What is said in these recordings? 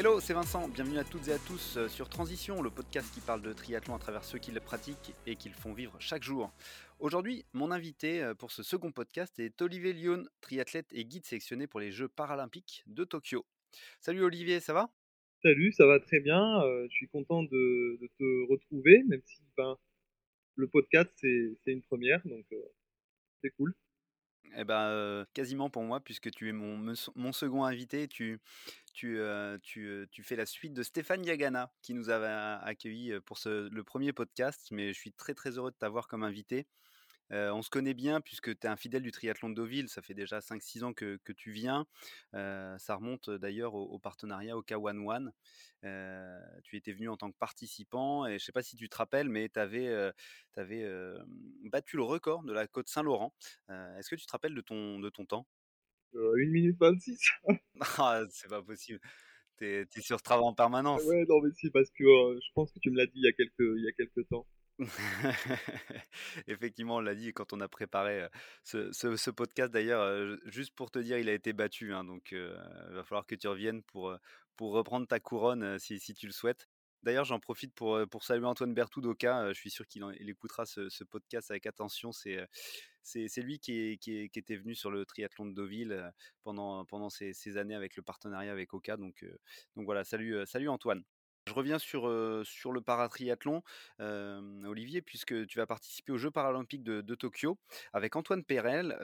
Hello, c'est Vincent, bienvenue à toutes et à tous euh, sur Transition, le podcast qui parle de triathlon à travers ceux qui le pratiquent et qui le font vivre chaque jour. Aujourd'hui, mon invité euh, pour ce second podcast est Olivier Lyon, triathlète et guide sélectionné pour les Jeux paralympiques de Tokyo. Salut Olivier, ça va? Salut, ça va très bien. euh, je suis content de, de te retrouver, même si ben, le podcast c'est une première, donc euh, c'est cool. Eh ben, euh, quasiment pour moi, puisque tu es mon, mon second invité, tu, tu, euh, euh, tu fais la suite de Stéphane Yagana, qui nous avait accueillis euh, pour le premier podcast, mais je suis très très heureux de t'avoir comme invité. On se connaît bien puisque tu es un fidèle du triathlon de Deauville, ça fait déjà 5-6 ans que, tu viens. Ça remonte d'ailleurs au, partenariat au K1 One. Euh, tu étais venu en tant que participant et je ne sais pas si tu te rappelles, mais tu avais, battu le record de la côte Saint-Laurent. Est-ce que tu te rappelles de ton, de ton temps? Euh, 1 minute 26. Ah, c'est pas possible. T'es es sur Strava en permanence. ouais, non, mais si, parce que euh, je pense que tu me l'as dit il y a quelques, il y a quelques temps. Effectivement, on l'a dit quand on a préparé euh, ce, ce- ce podcast. D'ailleurs, euh, juste pour te dire, il a été battu. hein, donc, il va falloir que tu reviennes pour, euh, pour reprendre ta couronne euh, si, si tu le souhaites. D'ailleurs, j'en profite pour, pour saluer Antoine Berthoud d'Oka. Je suis sûr qu'il écoutera ce, podcast avec attention. C'est c'est lui qui, était venu sur le triathlon de Deauville pendant, pendant ces, ces années avec le partenariat avec Oka. Donc, donc voilà, salut, salut Antoine. Je reviens sur, sur le paratriathlon, Olivier, puisque tu vas participer aux Jeux paralympiques de, Tokyo avec Antoine Perel.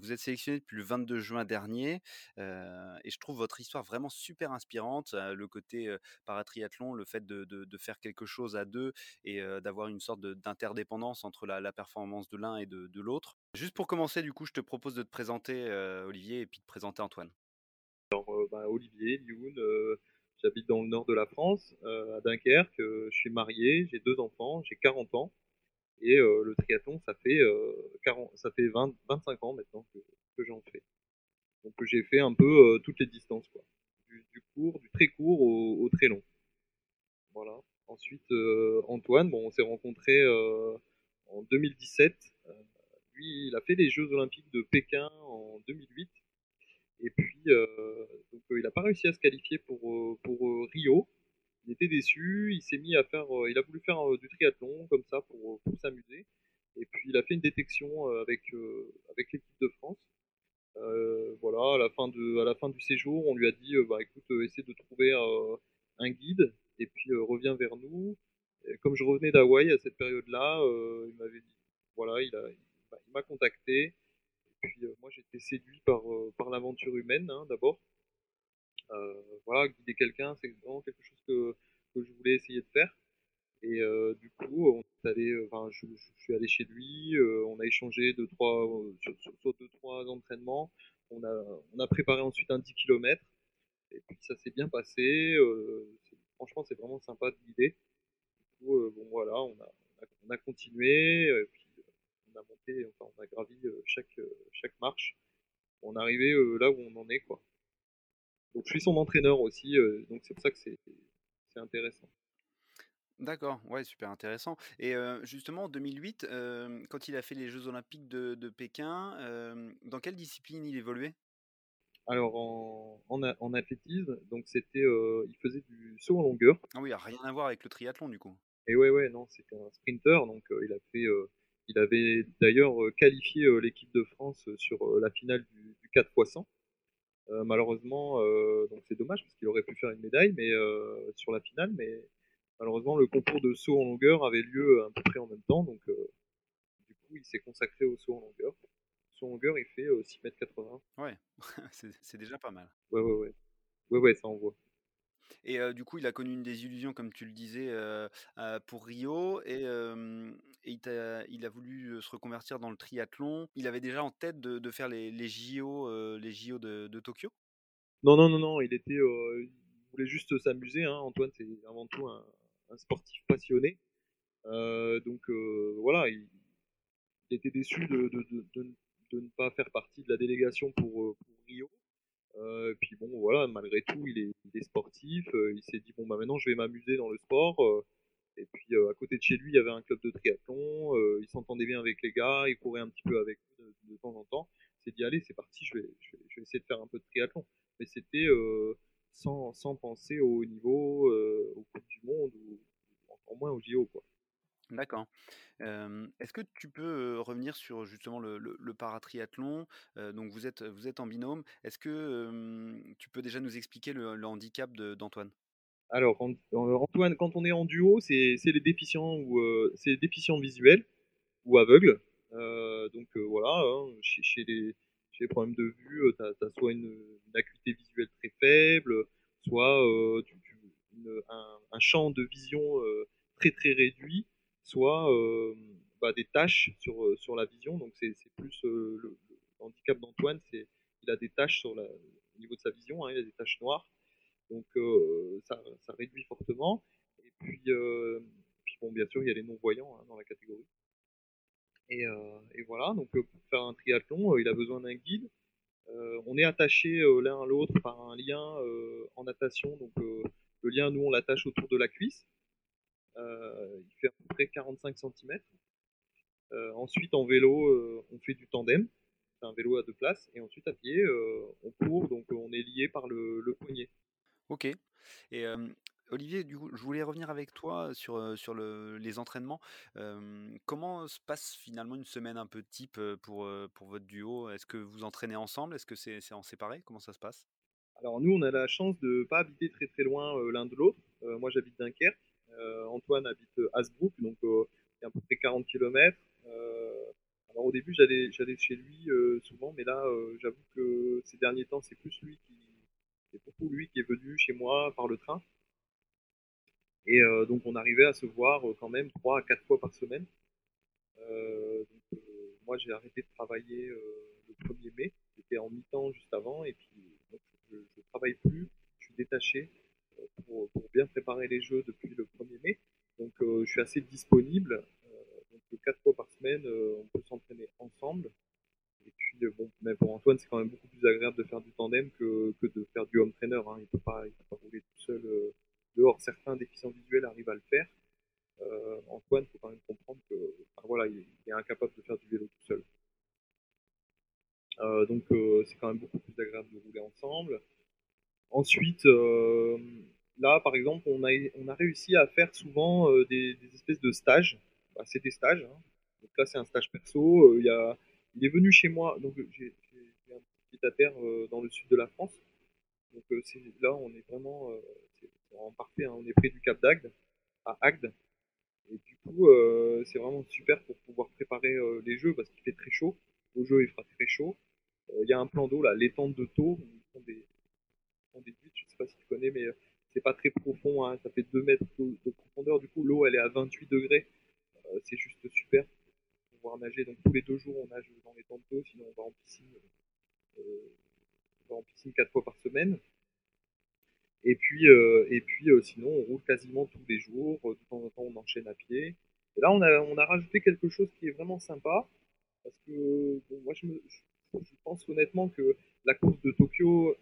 Vous êtes sélectionné depuis le 22 juin dernier et je trouve votre histoire vraiment super inspirante. le côté paratriathlon, le fait de, de- faire quelque chose à deux et d'avoir une sorte d'interdépendance entre la, performance de l'un et de, l'autre. Juste pour commencer, du coup, je te propose de te présenter, Olivier, et puis de présenter Antoine. Euh, bah, Olivier, Lyoun, j'habite dans le nord de la France, euh, à Dunkerque. euh, je suis marié, j'ai deux enfants, j'ai 40 ans. Et euh, le triathlon, ça fait, euh, 40, ça fait 20, 25 ans maintenant que, j'en fais. Donc j'ai fait un peu toutes les distances, quoi. Du, court, du très court au, au très long. Voilà. Ensuite, Antoine, bon, on s'est rencontrés en 2017. Euh, lui, il a fait les Jeux Olympiques de Pékin en 2008. Et puis, euh, euh, il n'a pas réussi à se qualifier pour, euh, Rio. Il était déçu. Il s'est mis à faire, il a voulu faire du triathlon comme ça pour, s'amuser. Et puis, il a fait une détection avec, avec l'équipe de France. Voilà, à la fin de, à la fin du séjour, on lui a dit, bah écoute, essaie de trouver un guide et puis reviens vers nous. Comme je revenais d'Hawaï à cette période-là, il m'avait voilà, il m'a contacté. Puis euh, moi, j'étais séduit par, euh, par l'aventure humaine, hein, d'abord. Euh, voilà, guider quelqu'un, c'est vraiment quelque chose que, que je voulais essayer de faire. Et du coup, on est allé, enfin, je, suis allé chez lui, on a échangé deux, trois, sur, sur, deux, trois entraînements. On a, on a préparé ensuite un 10 km. Et puis ça s'est bien passé. Franchement, c'est vraiment sympa de guider. Du coup, bon voilà, on a, on a, on a continué. A monté, enfin, on a gravi euh, chaque, euh, chaque marche. On est arrivé euh, là où on en est, quoi. Donc je suis son entraîneur aussi, donc c'est pour ça que c'est intéressant. D'accord, ouais, super intéressant. Et euh, justement, en 2008, euh, quand il a fait les Jeux Olympiques de, de Pékin, euh, dans quelle discipline il évoluait? Alors en, en, a- en athlétisme, donc c'était, il faisait du saut en longueur. Ah oui, rien à voir avec le triathlon du coup. Et ouais, ouais, non, c'était un sprinter, donc il a fait, il avait d'ailleurs euh, qualifié euh, l'équipe de France sur euh, la finale du, du 4x100. Euh, malheureusement, euh, donc c'est dommage parce qu'il aurait pu faire une médaille, mais euh, sur la finale, mais malheureusement le concours de saut en longueur avait lieu à peu près en même temps, donc du coup il s'est consacré au saut en longueur. Le saut en longueur, il fait euh, 6 mètres 80. Ouais, c'est déjà pas mal. Ouais, ouais, ouais, ouais, ouais, ça envoie. Et du coup, il a connu une désillusion, comme tu le disais, pour Rio, et, il, a voulu se reconvertir dans le triathlon. Il avait déjà en tête de, faire les, JO, les JO de, Tokyo? Non, non, non, non, il voulait juste s'amuser. Hein. Antoine, c'est avant tout un, sportif passionné. Donc voilà, il, était déçu de, ne pas faire partie de la délégation pour Rio. Euh, puis bon, voilà, malgré tout, il est, il est sportif. euh, il s'est dit bon bah maintenant je vais m'amuser dans le sport. euh, et puis euh, à côté de chez lui, il y avait un club de triathlon. euh, il s'entendait bien avec les gars, il courait un petit peu avec eux de, temps en temps. Il s'est dit allez, c'est parti, je vais, je vais, je vais essayer de faire un peu de triathlon. Mais c'était, sans, sans penser au niveau, euh, au Coupe du Monde ou encore moins au JO. Quoi. D'accord. Est-ce que tu peux, revenir sur justement le paratriathlon? Donc vous êtes vous en binôme. Est-ce que, tu peux déjà nous expliquer le handicap d'Antoine? Alors, euh, Antoine, quand on est en duo, c'est les déficients ou visuels ou aveugles. Donc voilà, hein, chez, les, problèmes de vue, tu as, soit une, acuité visuelle très faible, soit un, champ de vision très très réduit, soit euh, bah, des taches sur, euh, sur la vision. Donc c'est plus euh, le, handicap d'Antoine, c'est il a des taches sur au niveau de sa vision, hein, il a des taches noires. Donc euh, ça, ça réduit fortement. Et puis, puis bon, bien sûr, il y a les non-voyants hein, dans la catégorie. Et, et voilà, donc pour faire un triathlon, il a besoin d'un guide. On est attaché l'un à l'autre par un lien en natation. Donc le lien, nous, on l'attache autour de la cuisse. Euh, il fait à peu près 45 cm. ensuite, en vélo, euh, on fait du tandem. C'est un vélo à deux places. Et ensuite, à pied, euh, on court. Donc on est lié par le, le poignet. OK et Olivier, du coup, je voulais revenir avec toi sur, sur le les entraînements. Comment se passe finalement une semaine un peu type, pour, pour votre duo? Est-ce que vous entraînez ensemble? Est-ce que c'est en séparé? Comment ça se passe? Alors nous, on a la chance de pas habiter très très loin euh, l'un de l'autre. Euh, moi, j'habite Dunkerque. Euh, Antoine habite euh, Hasbrook, donc euh, a à peu près 40 km. alors au début, j'allais chez lui souvent, mais là, j'avoue que ces derniers temps, c'est plus lui qui, c'est beaucoup lui qui est venu chez moi par le train. Et donc on arrivait à se voir quand même trois à quatre fois par semaine. Moi, j'ai arrêté de travailler le 1er mai. J'étais en mi-temps juste avant, et puis je ne travaille plus. Je suis détaché pour, bien préparer les jeux depuis le 1er mai. Donc, euh, je suis assez disponible. Euh, donc, quatre fois par semaine, euh, on peut s'entraîner ensemble. Et puis, bon, mais pour Antoine, c'est quand même beaucoup plus agréable de faire du tandem que, que de faire du home trainer. Hein. Il peut, peut pas rouler tout seul dehors. Certains déficients visuels arrivent à le faire. Euh, Antoine, faut quand même comprendre que voilà, il, est incapable de faire du vélo tout seul. Donc c'est quand même beaucoup plus agréable de rouler ensemble. Ensuite, euh, là par exemple, on a, on a réussi à faire souvent euh, des, des, espèces de stages. Bah, c'est des stages. Hein. Donc là c'est un stage perso. Il, y a, il est venu chez moi, donc j'ai un petit à terre dans le sud de la France. Donc là on est vraiment, vraiment parfait. Hein. On est près du Cap d'Agde, à Agde. Et du coup, euh, c'est vraiment super pour pouvoir préparer euh, les jeux parce qu'il fait très chaud. Au jeu, il fera très chaud. Il y a un plan d'eau là, l'étang de Taux. Ils font des, font des buts, je sais pas si tu connais, mais c'est pas très profond. Hein, ça fait 2 mètres de, de profondeur. Du coup, l'eau, elle est à 28 degrés. Euh, c'est juste super pour pouvoir nager. Donc tous les deux jours, on nage dans l'étang de Taux. Sinon, on va en piscine. on va en piscine 4 fois par semaine. Et puis, euh, et puis euh, sinon, on roule quasiment tous les jours. De temps en temps, on enchaîne à pied. Et là, on a, on a rajouté quelque chose qui est vraiment sympa. Parce que bon, moi, je, pense honnêtement que la course de Tokyo,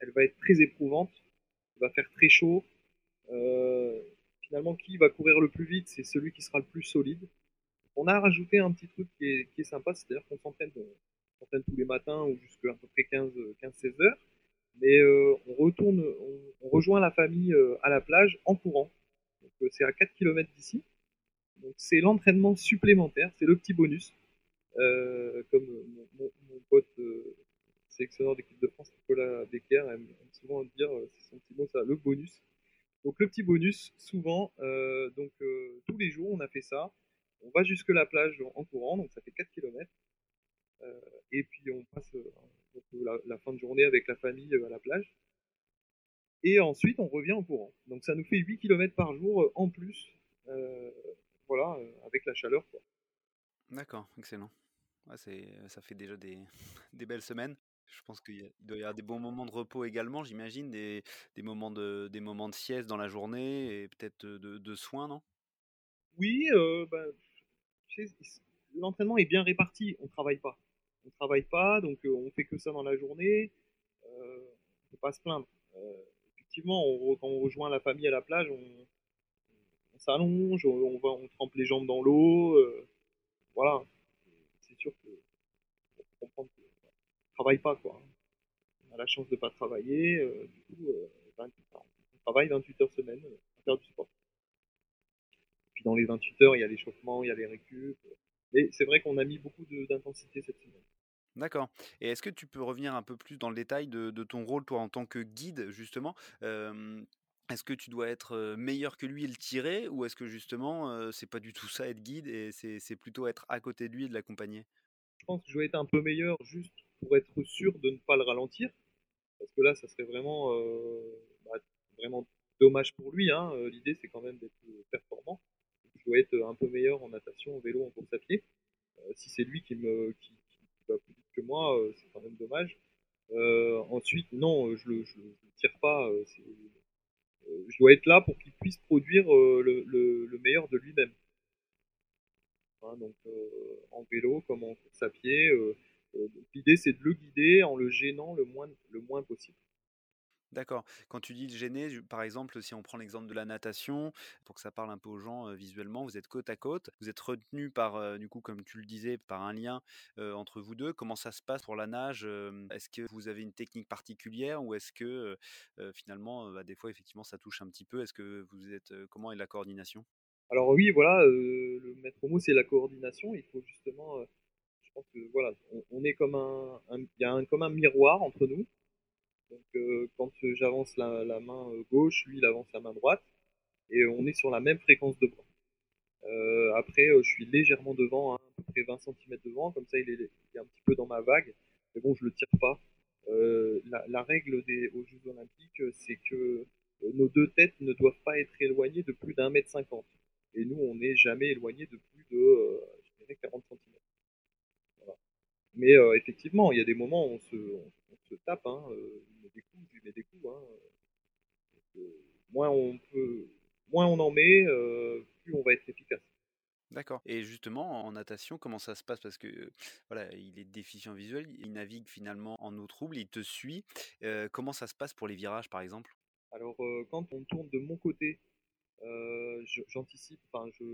elle va être très éprouvante. Il va faire très chaud. Euh, finalement, qui va courir le plus vite C'est celui qui sera le plus solide. On a rajouté un petit truc qui est, sympa, c'est-à-dire qu'on s'entraîne tous les matins ou jusqu'à à peu près 15-16 heures mais euh, on retourne, on, rejoint la famille euh, à la plage en courant. Euh, c'est à 4 km d'ici. C'est l'entraînement supplémentaire, c'est le petit bonus. Euh, comme mon pote sélectionneur d'équipe de France, Nicolas Becker, aime, souvent dire, c'est son petit mot, ça, le bonus. Donc le petit bonus, souvent, donc tous les jours, on a fait ça. On va jusque la plage en courant, donc ça fait 4 km. et puis on passe la, fin de journée avec la famille à la plage. Et ensuite, on revient en courant. Donc ça nous fait 8 km par jour en plus, euh, voilà, avec la chaleur. D'accord, excellent. Ça fait déjà des, des, belles semaines. Je pense qu'il doit y avoir des bons moments de repos également, j'imagine, des, moments de, sieste dans la journée et peut-être de, soins, non? Oui, bah, l'entraînement est bien réparti, on ne travaille pas on travaille pas, donc euh, on fait que ça dans la journée. Euh, on peut pas se plaindre. Effectivement, quand on rejoint la famille à la plage, on, on s'allonge, on, on, trempe les jambes dans l'eau. Voilà. C'est sûr que faut comprendre qu'on ne travaille pas quoi. On a la chance de ne pas travailler. du coup, on travaille 28 heures semaine faire du sport. Puis dans les 28 heures, il y a l'échauffement, il y a les récup. Mais c'est vrai qu'on a mis beaucoup d'intensité cette semaine. D'accord. Et est-ce que tu peux revenir un peu plus dans le détail de, ton rôle, toi, en tant que guide, justement Est-ce que tu dois être meilleur que lui et le tirer Ou est-ce que justement, c'est pas du tout ça être guide et c'est plutôt être à côté de lui et de l'accompagner? Je pense que je dois être un peu meilleur juste pour être sûr de ne pas le ralentir. Parce que là, ça serait vraiment, bah, vraiment dommage pour lui. Hein. L'idée, c'est quand même d'être performant. Je dois être un peu meilleur en natation, en vélo, en course à pied. si c'est lui qui me qui, plus vite que moi, euh, c'est quand même dommage. Euh, ensuite, non, je le, le tire pas. Euh, je dois être là pour qu'il puisse produire le, meilleur de lui-même. Hein, donc en vélo comme en course à pied. L'idée c'est de le guider en le gênant le moins, le moins possible. D'accord. Quand tu dis gêner, par exemple, si on prend l'exemple de la natation, pour que ça parle un peu aux gens visuellement, vous êtes côte à côte, vous êtes retenu par, du coup, comme tu le disais, par un lien entre vous deux. Comment ça se passe pour la nage Est-ce que vous avez une technique particulière ou est-ce que finalement, bah, des fois, effectivement, ça touche un petit peu? Est-ce que vous êtes comment est la coordination? Alors oui, voilà, le maître mot c'est la coordination. Il faut justement, je pense que voilà, on, est comme un, il y a un, miroir entre nous. Donc euh, quand j'avance la, main euh, gauche, lui il avance la main droite, et on est sur la même fréquence de bras. Euh, après, je suis légèrement devant, hein, à peu près 20 cm devant, comme ça il est, un petit peu dans ma vague, mais bon, je le tire pas. La, règle aux Jeux Olympiques, c'est que nos deux têtes ne doivent pas être éloignées de plus d'un mètre cinquante. Et nous, on n'est jamais éloigné de plus de, je dirais, 40 cm. Mais effectivement, il y a des moments où on se, se tape. Hein, des coups, je lui mets des coups. Hein. Euh, moins on peut, moins on en met, euh, plus on va être efficace. D'accord. Et justement, en natation, comment ça se passe? Parce que voilà, il est déficient visuel, il navigue finalement en eau trouble, il te suit. Euh, comment ça se passe pour les virages, par exemple? Alors, quand on tourne de mon côté, j'anticipe. Enfin, je,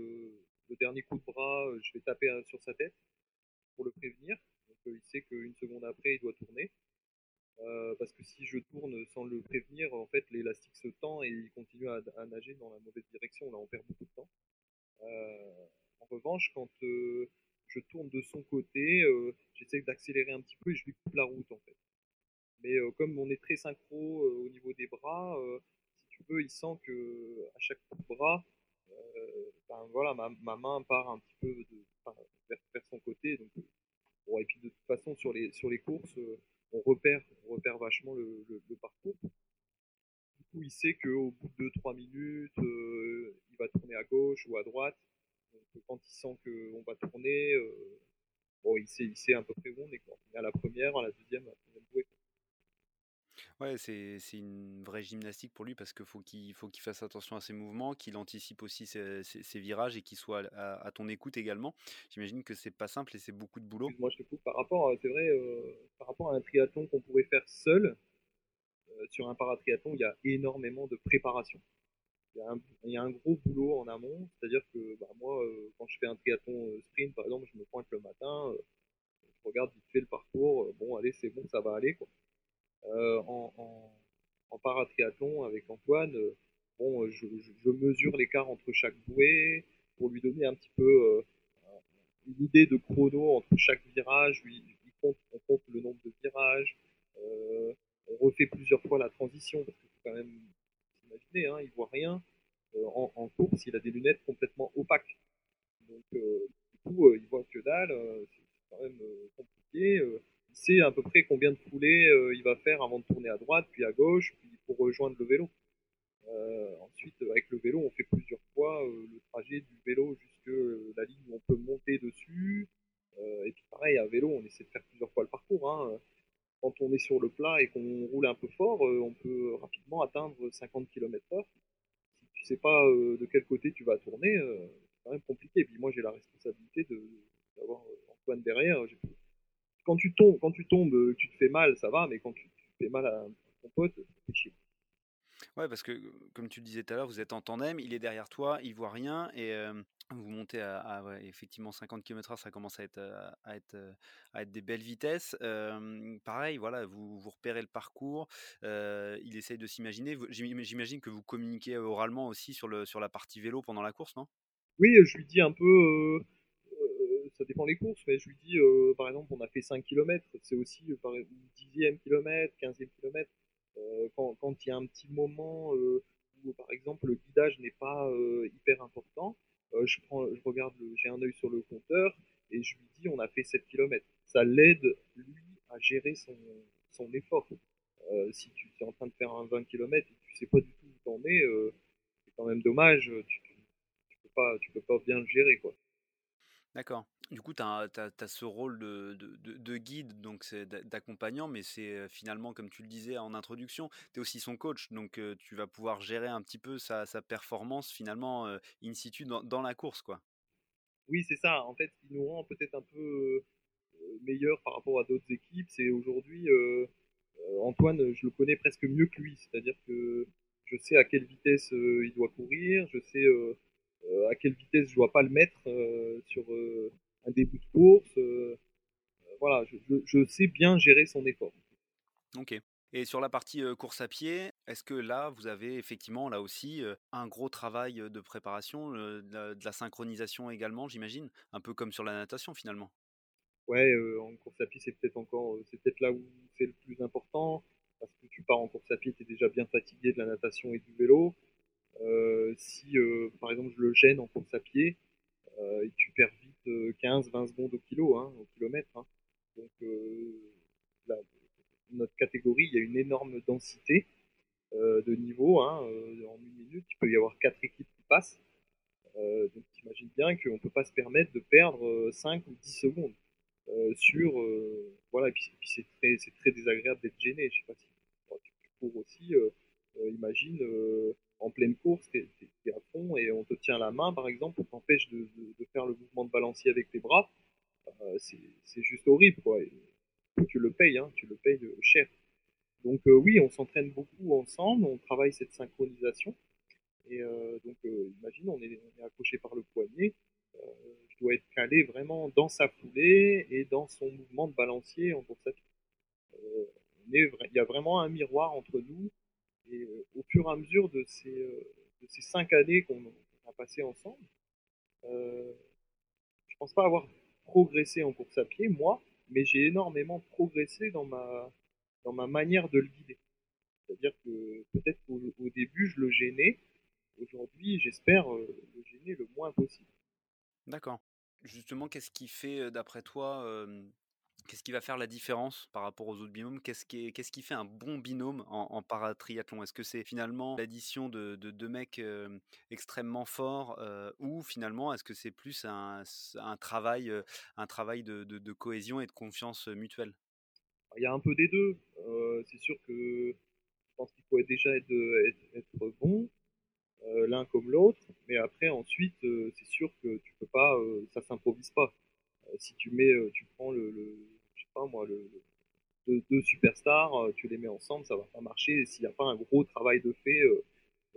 le dernier coup de bras, je vais taper sur sa tête pour le prévenir. Il sait qu'une seconde après, il doit tourner. Euh, parce que si je tourne sans le prévenir, en fait, l'élastique se tend et il continue à, nager dans la mauvaise direction. Là, on perd beaucoup de temps. Euh, en revanche, quand euh, je tourne de son côté, j'essaie d'accélérer un petit peu et je lui coupe la route, en fait. Mais comme on est très synchro au niveau des bras, si tu veux, il sent que à chaque coup de bras, ben, voilà, ma, main part un petit peu vers, son côté. Donc, et puis de toute façon, sur les, sur les courses, on repère, repère vachement le, parcours. Du coup, il sait qu'au bout de 2-3 minutes, euh, il va tourner à gauche ou à droite. Donc, quand il sent qu'on va tourner, euh, bon, il sait, il sait à peu près où on est. Quoi. à la première, à la deuxième, à la troisième bouée. Ouais, c'est une vraie gymnastique pour lui parce qu'il faut qu'il faut qu'il fasse attention à ses mouvements, qu'il anticipe aussi ses, virages et qu'il soit à, ton écoute également. J'imagine que c'est pas simple et c'est beaucoup de boulot. Moi, je te coupe par rapport, c'est vrai, euh, par rapport à un triathlon qu'on pourrait faire seul. Euh, sur un paratriathlon, il y a énormément de préparation. Il y, a un, gros boulot en amont, c'est-à-dire que bah, moi, euh, quand je fais un triathlon sprint, par exemple, je me pointe le matin, je regarde vite fait le parcours, bon, allez, c'est bon, ça va aller, quoi. Euh, en, en, paratriathlon avec Antoine, euh, bon, euh, je, mesure l'écart entre chaque bouée pour lui donner un petit peu une idée de chrono entre chaque virage. Lui, on compte le nombre de virages. on refait plusieurs fois la transition parce qu'il faut quand même s'imaginer, hein, il voit rien. en, course, il a des lunettes complètement opaques. Donc, du coup, il voit que dalle. c'est quand même compliqué sait à peu près combien de foulées euh, il va faire avant de tourner à droite, puis à gauche, puis pour rejoindre le vélo. Euh, ensuite, avec le vélo, on fait plusieurs fois euh, le trajet du vélo jusque la ligne où on peut monter dessus. et puis pareil, à vélo, on essaie de faire plusieurs fois le parcours. Hein. Quand on est sur le plat et qu'on roule un peu fort, on peut rapidement atteindre 50 km/h. Si tu sais pas de quel côté tu vas tourner, c'est quand même compliqué. Et puis moi, j'ai la responsabilité d'avoir Antoine derrière quand tu tombes, quand tu tombes, tu te fais mal, ça va, mais quand tu, te fais mal à ton pote, c'est chiant. Ouais, parce que, comme tu le disais tout à l'heure, vous êtes en tandem, il est derrière toi, il voit rien et hem, vous montez à à ouais, effectivement 50 kilomètres heure, ça commence à être, à être, à être des belles vitesses. Pareil, voilà, vous vous repérez le parcours, il essaye de s'imaginer. J'imagine que vous communiquez oralement aussi sur le sur la partie vélo pendant la course, non? Oui, je lui dis un peu, ça dépend des courses, mais je lui dis, heu, par exemple, on a fait 5 kilomètres, c'est aussi, heu, par 10e kilomètre, 15e kilomètre, heu, quand il y a un petit moment, heu, où par exemple le guidage n'est pas, hyper important, je prends je regarde j'ai un œil sur le compteur et je lui dis: «On a fait 7 kilomètres». Ça l'aide, lui, à gérer son effort. Si tu es en train de faire un 20 kilomètres et tu sais pas du tout où tu en es, c'est quand même dommage, tu peux pas, tu peux pas bien le gérer, quoi. D'accord. Du coup, tu as ce rôle de de de de guide, d'accompagnant, mais c'est, heu, finalement, comme tu le disais en introduction, tu es aussi son coach, donc tu vas pouvoir gérer un petit peu sa performance finalement, in situ dans la course, quoi. Oui, c'est ça. En fait, ce qui nous rend peut-être un peu, meilleurs par rapport à d'autres équipes, c'est aujourd'hui, Antoine, je le connais presque mieux que lui. C'est-à-dire que je sais à quelle vitesse, il doit courir, je sais, à quelle vitesse je dois pas le mettre, sur, un début de course, heu, voilà, je je je sais bien gérer son effort. OK et sur la partie, heu, course à pied, est-ce que là, vous avez effectivement, là aussi, un gros travail, de préparation, de la synchronisation également, j'imagine? Un peu comme sur la natation, finalement? Ouais, en course à pied, c'est peut-être encore, c'est peut-être là où c'est le plus important parce que tu pars en course à pied, tu es déjà bien fatigué de la natation et du vélo. Si, par exemple, je le gêne en course à pied, et tu perds vite, heu, 15-20 secondes au kilo, hein, au kilomètre, hein. Donc, la notre catégorie, il y a une énorme densité, de niveau, hein, en 1 minute, il peut y avoir 4 équipes qui passent. Heu, donc tu imagines bien qu'on peut pas se permettre de perdre, heu, 5 ou 10 secondes, sur, voilà et puis c'est très désagréable d'être gêné. Je sais pas si tu cours aussi, imagine, en pleine course, tu es es à fond et on te tient la main, par exemple, on t'empêche de de de faire le mouvement de balancier avec tes bras, heu, c'est juste horrible, quoi tu le payes, hein, tu le payes, heu, cher. Donc heu, oui, on s'entraîne beaucoup ensemble, on travaille cette synchronisation et heu, donc heu, imagine, on est on est accroché par le poignet, heu, je dois être calé vraiment dans sa foulée et dans son mouvement de balancier en course à pied. Il y a vraiment un miroir entre nous et heu, au fur et à mesure de ces, ces 5 années qu'on a passées ensemble, heu, je pense pas avoir progressé en course à pied, moi, mais j'ai énormément progressé dans ma manière de le guider. C'est-à-dire que peut-être qu'au au début, je le gênais, aujourd'hui, j'espère, heu, le gêner le moins possible. D'accord. Justement, qu'est-ce qui fait, d'après toi, qu'est-ce qui va faire la différence par rapport aux autres binômes? Qu'est-ce qui fait un bon binôme en paratriathlon? Est-ce que c'est finalement l'addition de de 2 mecs, extrêmement forts, ou finalement est-ce que c'est plus un travail, un travail de cohésion et de confiance, mutuelle? Il y a un peu des 2. Heu, c'est sûr que je pense qu'il faut déjà être, bon, l'un comme l'autre, mais après ensuite, c'est sûr que tu peux pas, ça s'improvise pas. Si tu mets, tu prends le moi, le le 2- 2 superstars, heu, tu les mets ensemble, ça va pas marcher s'il y a pas un gros travail de fait, heu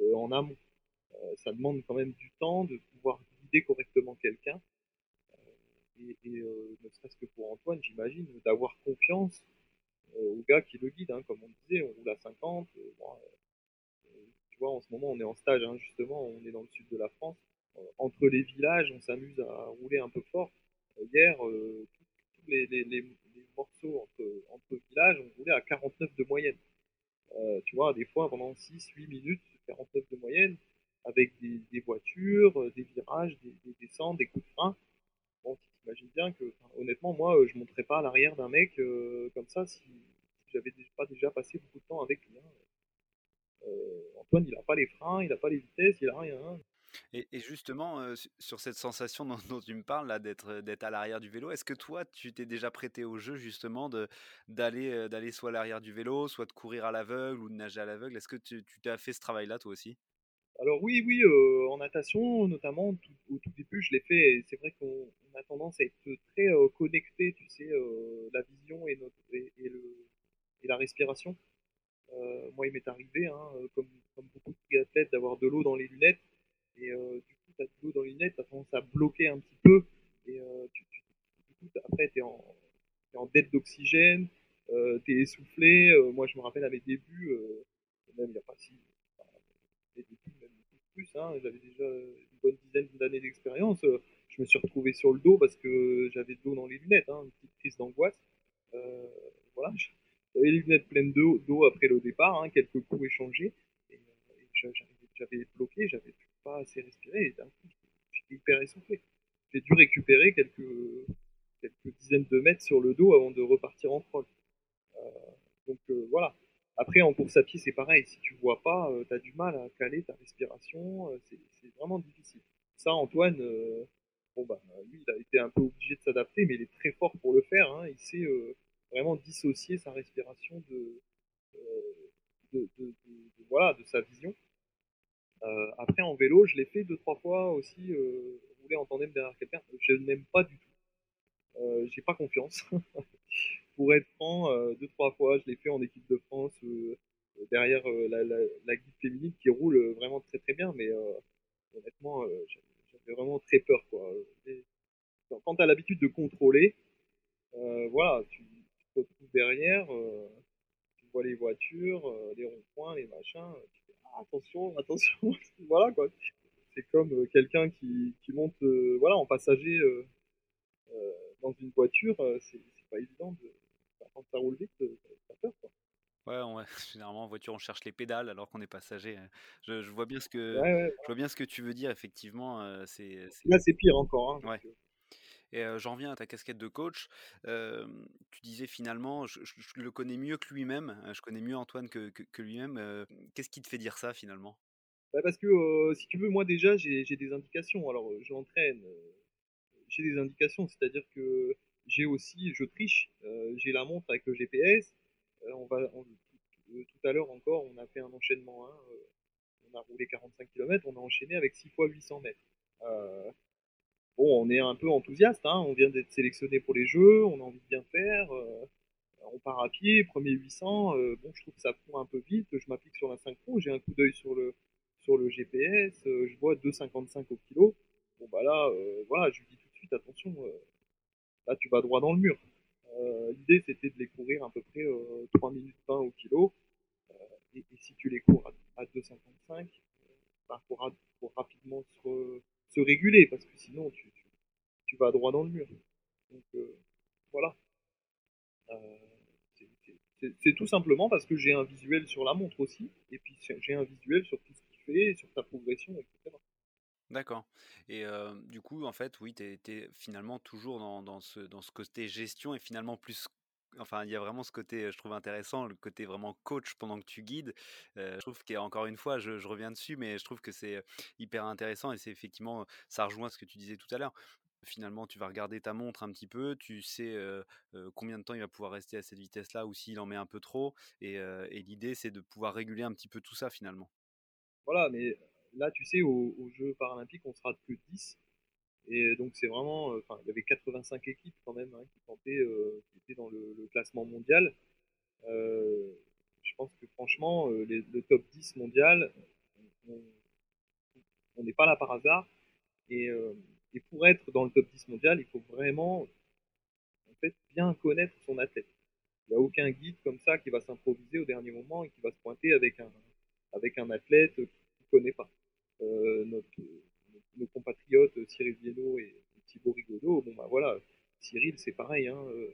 heu, en amont. Ça demande quand même du temps de pouvoir guider correctement quelqu'un, et ne serait-ce que pour Antoine, j'imagine, d'avoir confiance, au gars qui le guide, hein. Comme on disait, on roule à 50, heu, bon, heu, tu vois, en ce moment, on est en stage, hein, justement, on est dans le sud de la France. Entre les villages, on s'amuse à rouler un peu fort. Hier, tous les morceaux entre entre villages, on roulait à 49 de moyenne. Heu, tu vois, des fois pendant 6-8 minutes, 49 de moyenne avec des voitures, heu, des virages, des des descentes, des coups de frein. Bon, tu t'imagines bien que, honnêtement, moi, heu, je monterais pas à l'arrière d'un mec, comme ça si si j'avais pas déjà passé beaucoup de temps avec lui, hein. Antoine, il a pas les freins, il a pas les vitesses, il a rien, hein. Et justement, sur cette sensation dont tu me parles d'être, à l'arrière du vélo, est-ce que toi, tu t'es déjà prêté au jeu justement d'aller, soit à l'arrière du vélo, soit de courir à l'aveugle ou de nager à l'aveugle? Est-ce que tu tu t'as fait ce travail-là toi aussi? Alors oui, oui, en natation notamment, au tout début, je l'ai fait c'est vrai qu'on on a tendance à être très, heu, connectés, tu sais, la vision et notre et le et la respiration. Moi, il m'est arrivé, hein, comme comme triathlète d'avoir de l'eau dans les lunettes. Et du coup, tu as de l'eau dans les lunettes, as tendance à bloquer un petit peu. Et tu, du coup, après, tu es en, en dette d'oxygène, tu es essoufflé. moi, je me rappelle à mes débuts, même il n'y a pas si. même plus, hein, j'avais déjà une bonne dizaine d'années d'expérience. je me suis retrouvé sur le dos parce que j'avais de l'eau dans les lunettes, hein, une petite crise d'angoisse. voilà, j'avais les lunettes pleines d'eau après le départ, hein, quelques coups échangés. Et, j'avais bloqué, j'avais pas assez respiré. Et d'un coup, j'étais hyper essoufflé. J'ai dû récupérer quelques, quelques dizaines de mètres sur le dos avant de repartir en troll. Euh, donc euh, voilà. Après, en course à pied, c'est pareil. Si tu vois pas, euh, tu as du mal à caler ta respiration. c'est vraiment difficile. Ça, Antoine, bon, bah, lui, il a été un peu obligé de s'adapter, mais il est très fort pour le faire. Hein. Il sait vraiment dissocier sa respiration de, voilà, de sa vision. Après, en vélo, je l'ai fait deux, trois fois aussi, rouler en tandem derrière quelqu'un. Je n'aime pas du tout. Euh, j'ai pas confiance. Pour être franc, euh, deux trois fois, je l'ai fait en équipe de France euh, derrière la, guide féminine qui roule vraiment très très bien, mais honnêtement, j'avais vraiment très peur quoi. quand tu as l'habitude de contrôler, voilà, tu, te retrouves derrière, tu vois les voitures, les ronds-points, les machins, attention, attention, voilà quoi. C'est comme quelqu'un qui, qui monte voilà en passager dans une voiture, euh, c'est pas évident de. Quand ça roule vite, euh, ça peur. Quoi. Ouais, généralement en voiture on cherche les pédales alors qu'on est passager. Je, je, vois bien ce que je vois bien ce que tu veux dire effectivement. Euh, c'est là c'est pire encore. Hein, Et j'en reviens à ta casquette de coach. tu disais finalement, je, le connais mieux que lui-même. Je connais mieux Antoine que, lui-même. Qu'est-ce qui te fait dire ça finalement? Bah Parce que si tu veux, moi déjà j'ai des indications. Alors j'entraîne j'ai des indications, c'est-à-dire que j'ai aussi, je triche, j'ai la montre avec le GPS. On va, tout, à l'heure encore, on a fait un enchaînement. Hein, on a roulé 45 km, on a enchaîné avec 6 fois 800 mètres. Bon, on est un peu enthousiaste, hein, on vient d'être sélectionné pour les Jeux, on a envie de bien faire. on part à pied, premier 800. bon, je trouve que ça prend un peu vite. Je m'applique sur la synchro, j'ai un coup d'œil sur le, sur le GPS, je vois 2,55 au kilo. Bon, bah là, voilà, je lui dis attention, euh, là tu vas droit dans le mur. Euh, l'idée c'était de les courir à peu près 3 euh, minutes 20 au kilo. Et, si tu les cours à, 2,55, il bah, faut, rapidement se, réguler parce que sinon tu, tu, vas droit dans le mur. Donc voilà. c'est tout simplement parce que j'ai un visuel sur la montre aussi, et puis j'ai un visuel sur tout ce qu'il fait, sur ta progression, etc. D'accord. Et du coup, en fait, oui, tu es, finalement toujours dans, dans, ce, dans ce côté gestion et finalement plus. Enfin, il y a vraiment ce côté, je trouve intéressant, le côté vraiment coach pendant que tu guides. je trouve qu'encore une fois, je, reviens dessus, mais je trouve que c'est hyper intéressant et c'est effectivement, ça rejoint ce que tu disais tout à l'heure. Finalement, tu vas regarder ta montre un petit peu, tu sais combien de temps il va pouvoir rester à cette vitesse-là ou s'il en met un peu trop. Et, l'idée, c'est de pouvoir réguler un petit peu tout ça finalement. Voilà, mais là, tu sais, aux, Jeux paralympiques, on sera que 10. Et donc, c'est vraiment. Euh, enfin, il y avait 85 équipes quand même hein, qui tentaient, euh, qui étaient dans le, classement mondial. Euh, je pense que franchement, le top 10 mondial, on n'est pas là par hasard. Et, pour être dans le top 10 mondial, il faut vraiment en fait, bien connaître son athlète. Il n'y a aucun guide comme ça qui va s'improviser au dernier moment et qui va se pointer avec un, avec un athlète qu'il ne connaît pas. Euh, nos compatriotes Cyril Viennot et Thibaut Rigaudot, bon bah voilà, Cyril c'est pareil, hein, euh,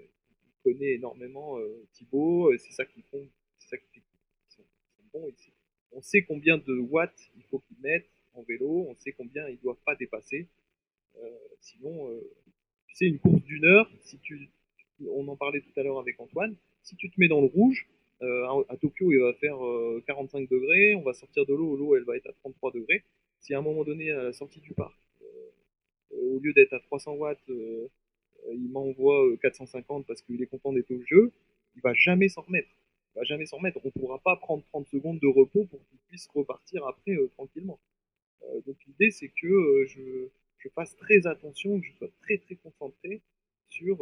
il connaît énormément euh, Thibaut, c'est ça qui font, c'est ça qui sont, bons. On sait combien de watts il faut qu'ils mettent en vélo, on sait combien ils doivent pas dépasser. sinon, tu sais, une course d'une heure, si tu, on en parlait tout à l'heure avec Antoine, si tu te mets dans le rouge, euh, à Tokyo, il va faire 45 euh, degrés, on va sortir de l'eau, l'eau elle va être à 33 degrés. Si à un moment donné, à la sortie du parc, euh, au lieu d'être à 300 watts, il m'envoie 450 parce qu'il est content d'être au jeu, il va jamais s'en remettre. Il va jamais s'en remettre. On ne pourra pas prendre 30 secondes de repos pour qu'il puisse repartir après tranquillement. donc l'idée c'est que je, je, fasse très attention, que je sois très très concentré sur,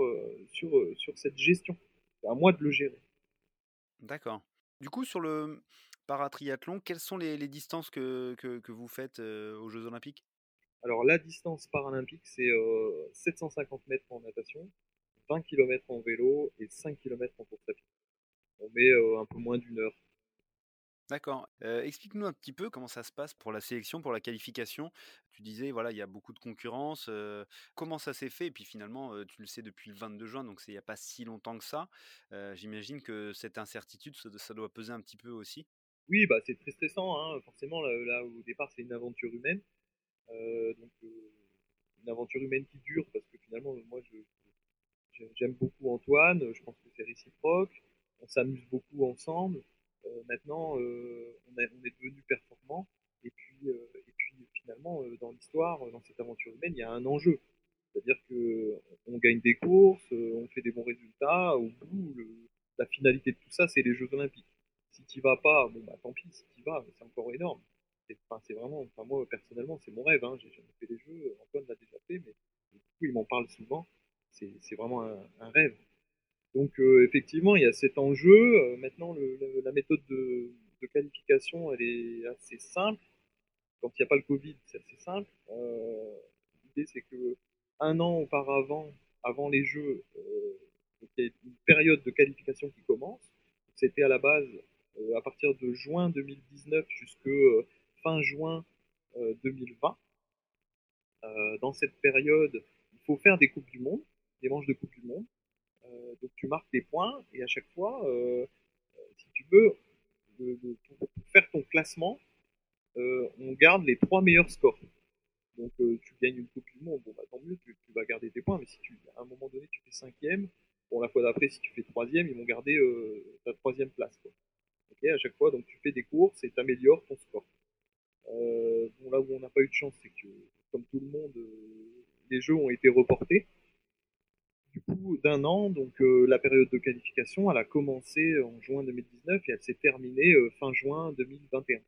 sur, sur cette gestion. C'est à moi de le gérer. D'accord. Du coup, sur le, Paratriathlon, quelles sont les distances que vous faites, aux Jeux olympiques? Alors la distance paralympique, c'est, heu, 750 m en natation, 20 kilomètres en vélo et 5 kilomètres en course à pied. On met, un peu moins d'1 heure. D'accord. Explique-nous un petit peu comment ça se passe pour la sélection, pour la qualification? Tu disais, voilà, il y a beaucoup de concurrence, comment ça s'est fait? Et puis finalement, tu le sais depuis le 22 juin, donc il y a pas si longtemps que ça. J'imagine que cette incertitude, ça doit peser un petit peu aussi? Oui, bah, c'est très stressant, hein, forcément, là là, au départ, c'est une aventure humaine. Donc une aventure humaine qui dure parce que finalement, moi, j'aime beaucoup Antoine, je pense que c'est réciproque. On s'amuse beaucoup ensemble. Heu, maintenant, heu, on est on est devenus performants et puis, heu, et puis finalement, dans l'histoire, dans cette aventure humaine, il y a un enjeu. C'est-à-dire qu'on gagne des courses, on fait des bons résultats. Au bout, le la finalité de tout ça, c'est les Jeux olympiques. Si tu vas pas, bon, bah, tant pis, si tu vas, c'est encore énorme. Enfin, c'est vraiment enfin moi, personnellement, c'est mon rêve, hein. J'ai jamais fait les Jeux, Antoine l'a déjà fait, mais du coup, il m'en parle souvent. C'est vraiment un rêve. Donc heu, effectivement, il y a cet enjeu, heu, maintenant la méthode de qualification, elle est assez simple. Quand il y a pas le covid, c'est assez simple. Heu, l'idée, c'est qu'1 an auparavant, avant les Jeux, il y a une période de qualification qui commence. C'était à la base, à partir de juin 2019 jusque, fin juin, heu, 2020. Heu, dans cette période, il faut faire des coupes du monde, des manches de coupe du monde. Heu, donc tu marques des points et à chaque fois, heu, si tu veux, pour faire ton classement, heu, on garde les 3 meilleurs scores. Donc heu, tu gagnes une coupe du monde, bon, bah, tant mieux, tu vas garder tes points, mais si tu à un moment donné, tu fais 5e, bon, la fois d'après, si tu fais 3e, ils vont garder, ta 3e place, quoi. À chaque fois, donc tu fais des courses et tu améliores ton score. Bon, là où on n'a pas eu de chance, c'est que, comme tout le monde, les Jeux ont été reportés. Du coup, d'1 an, donc heu, la période de qualification, elle a commencé en juin 2019 et elle s'est terminée, heu, fin juin 2021.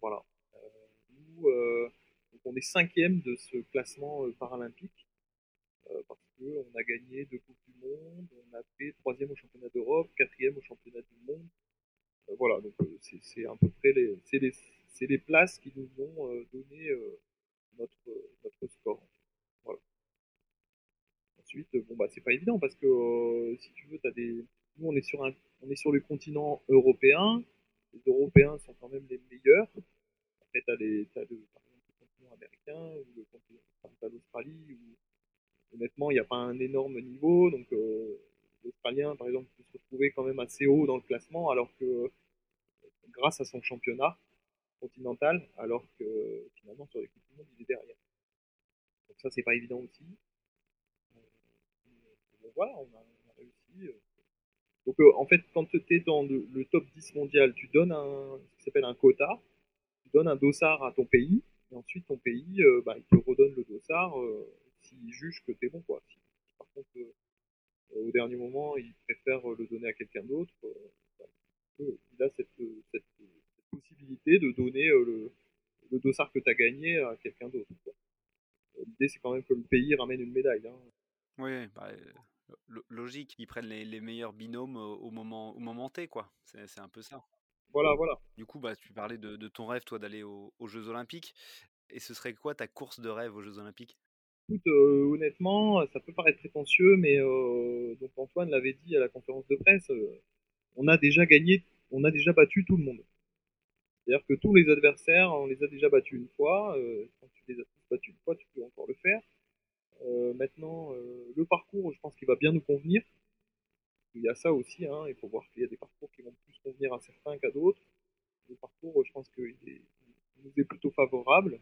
Voilà. Heu, nous, donc on est 5e de ce classement, paralympique, parce qu'on a gagné 2 coupes du monde, on a fait 3e aux championnats d'Europe, 4e aux championnats du monde. Heu, voilà, donc heu, c'est à peu près les c'est les c'est les places qui nous ont, heu, donné, notre, notre score. Ensuite, bon, bah, c'est pas évident parce que, heu, si tu veux, tu as des nous, on est sur un on est sur le continent européen. Les Européens sont quand même les meilleurs. Après, tu as les tu as le par continent américain ou le continent l'Australie où honnêtement, il y a pas un énorme niveau. Donc heu, l'Australien, par exemple, peut se retrouver quand même assez haut dans le classement alors que grâce à son championnat continental, alors que finalement, sur les coupes du monde, il est derrière. Donc ça, c'est pas évident aussi. Voilà, on a réussi, heu donc heu, en fait, quand tu es dans le top 10 mondial, tu donnes un ce qui s'appelle un quota. Tu donnes un dossard à ton pays et ensuite ton pays, heu, bah, il te redonne le dossard, heu, s'il juge que tu es bon, quoi. Si par contre, au dernier moment, il préfère le donner à quelqu'un d'autre, bah, il a cette, possibilité de donner, le le dossard que tu as gagné à quelqu'un d'autre, l'idée, c'est quand même que le pays ramène une médaille, hein. Oui, bah, logique, ils prennent les les meilleurs binômes au moment au moment T, quoi. C'est un peu ça. Voilà, voilà. Du coup, bah, tu parlais de de ton rêve, toi, d'aller aux aux Jeux olympiques et ce serait quoi ta course de rêve aux Jeux olympiques? Écoute, honnêtement, ça peut paraître prétentieux, mais donc Antoine l'avait dit à la conférence de presse, on a déjà gagné on a déjà battu tout le monde. C'est-à-dire que tous les adversaires, on les a déjà battus une fois, quand tu les as tous battus une fois, tu peux encore le faire. Heu, maintenant, heu, le parcours, je pense qu'il va bien nous convenir. Il y a ça aussi, hein, il faut voir qu'il y a des parcours qui vont plus convenir à certains qu'à d'autres. Le parcours, je pense qu'il nous est plutôt favorable.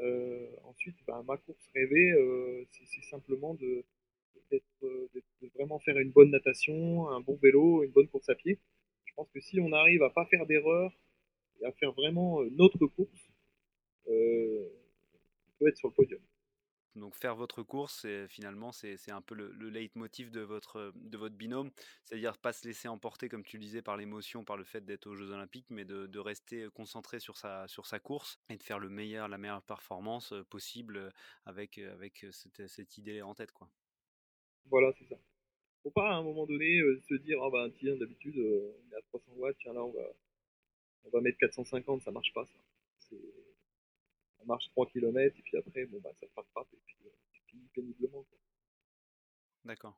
Heu, ensuite, bah, ma course rêvée, c'est simplement de vraiment faire une bonne natation, un bon vélo, une bonne course à pied. Je pense que si on arrive à pas faire d'erreurs et à faire vraiment, notre course, on peut être sur le podium. Donc faire votre course, finalement, c'est un peu le le leitmotiv de votre, heu, de votre binôme. C'est-à-dire pas se laisser emporter, comme tu le disais, par l'émotion, par le fait d'être aux Jeux olympiques, mais de rester, heu, concentré sur sa sur sa course et de faire le meilleur la meilleure performance, heu, possible, avec, avec, cette cette idée en tête, quoi. Voilà, c'est ça. Faut pas à un moment donné, se dire: «Ah bah tiens, d'habitude, on est à 300 watts, tiens là on va» on va mettre 450, ça marche pas ça. On marche 3 km et puis après, bon, bah, ça frappe et puis euh, tu finis péniblement. D'accord.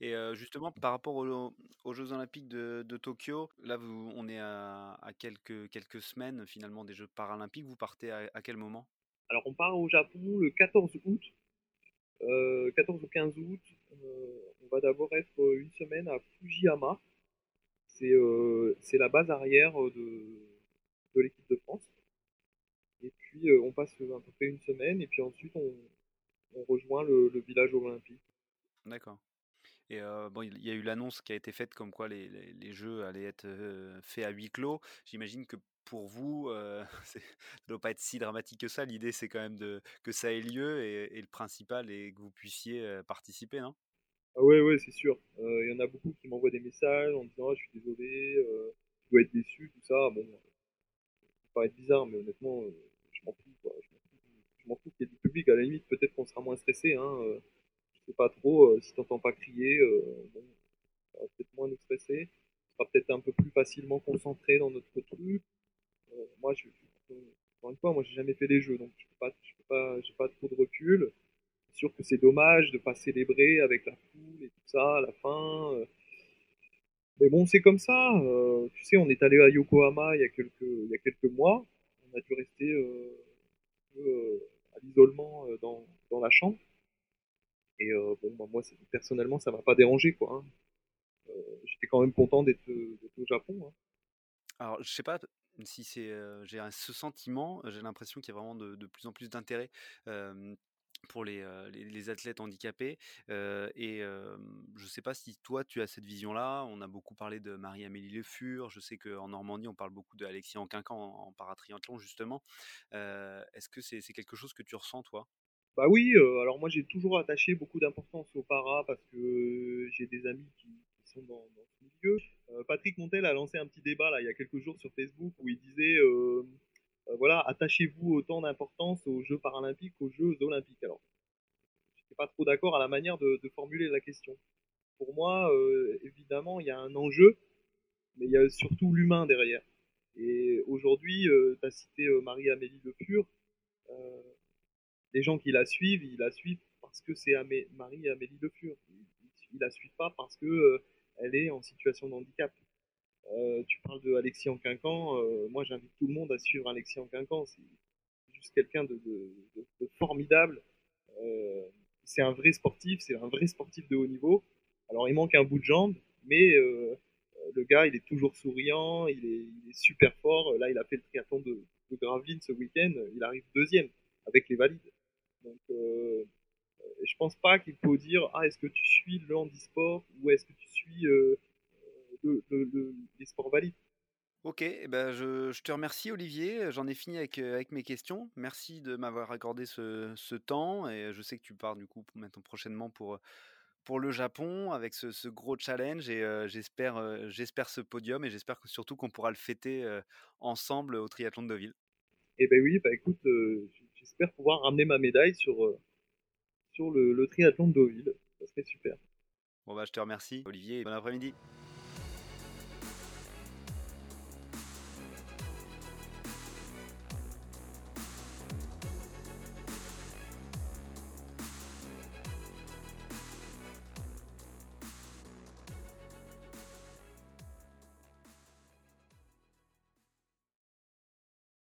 Et euh, justement, par rapport aux, aux Jeux Olympiques de, de Tokyo, là, vous, on est à, à quelques, quelques semaines finalement des Jeux Paralympiques. Vous partez à, à quel moment? Alors, on part au Japon le 14 août. Euh, 14 ou 15 août, euh, on va d'abord être une semaine à Fujiyama. C'est euh, c'est la base arrière de, de l'équipe de France. Et puis euh, on passe à peu près une semaine et puis ensuite on, on rejoint le, le village olympique. D'accord. Et euh, bon, il y a eu l'annonce qui a été faite comme quoi les, les- les jeux allaient être euh, faits à huis clos. J'imagine que pour vous, euh, ça ne doit pas être si dramatique que ça. L'idée, c'est quand même de, que ça ait lieu et, et le principal est que vous puissiez participer, non? Ah ouais, ouais, c'est sûr. Il y en a beaucoup qui m'envoient des messages en disant Ah, je suis désolé, tu dois être déçu, tout ça. Bon, ça paraît bizarre, mais honnêtement, je m'en fous. Je m'en fous, qu'il y ait du public. À la limite, peut-être qu'on sera moins stressé. Hein. euh, je sais pas trop. euh, si t'entends pas crier, euh, bon, ça va peut-être moins nous stresser. On sera peut-être un peu plus facilement concentré dans notre truc. Moi, je, encore une fois, moi, j'ai jamais fait les jeux, donc je peux pas, je pas, pas trop de recul. C'est sûr que c'est dommage de pas célébrer avec la foule et tout ça à la fin. Mais bon, c'est comme ça. tu sais, on est allé à Yokohama il y a quelques, il y a quelques mois. On a dû rester euh, euh, à l'isolement euh, dans, dans la chambre. Et bon, bah, moi, personnellement, ça m'a pas dérangé, quoi. hein. J'étais quand même content d'être au Japon. hein. Alors, je sais pas si c'est, j'ai ce sentiment, j'ai l'impression qu'il y a vraiment de, de plus en plus d'intérêt pour les, euh, les, athlètes handicapés. euh, et je sais pas si toi, tu as cette vision-là. On a beaucoup parlé de Marie-Amélie Le Fur. Je sais qu'en Normandie, on parle beaucoup de Alexis Anquincan en, en paratriathlon, justement. Euh, Est-ce que c'est quelque chose que tu ressens, toi? Bah oui, alors moi j'ai toujours attaché beaucoup d'importance au para parce que j'ai des amis qui, sont dans, dans ce milieu. Patrick Montel a lancé un petit débat là il y a quelques jours sur Facebook où il disait voilà attachez-vous autant d'importance aux Jeux paralympiques qu'aux Jeux olympiques. Alors je n'étais pas trop d'accord à la manière de, formuler la question. Pour moi, euh, évidemment, il y a un enjeu, mais il y a surtout l'humain derrière. Et aujourd'hui, euh, tu as cité euh, Marie-Amélie Le. Euh, les gens qui la suivent, ils la suivent parce que c'est Amé- Marie-Amélie Le Fur. Ils, ils la suivent pas parce que euh, elle est en situation de handicap. Euh, tu parles de Alexis Anquincan, euh, moi j'invite tout le monde à suivre Alexis Anquincan, c'est juste quelqu'un de, de- de- de formidable. Euh, c'est un vrai sportif, c'est un vrai sportif de haut niveau. Alors il manque un bout de jambe, mais le gars il est toujours souriant, il est, il est super fort. Là il a fait le triathlon de, de Gravelines ce week-end, il arrive deuxième avec les valides. Donc euh, je pense pas qu'il faut dire ah est-ce que tu suis le handisport ou est-ce que tu suis euh, le- le- les sports valides. Ok, eh ben je, je te remercie Olivier, j'en ai fini avec, euh, avec mes questions. Merci de m'avoir accordé ce, ce temps et je sais que tu pars du coup maintenant prochainement pour, pour le Japon avec ce, ce gros challenge et euh, j'espère euh, j'espère ce podium et j'espère que surtout qu'on pourra le fêter euh, ensemble au triathlon de Deauville. Et ben oui, bah écoute, euh, j'espère pouvoir ramener ma médaille sur, euh, sur le, le triathlon de Deauville. Ça serait super. Bon bah je te remercie Olivier et bon après-midi.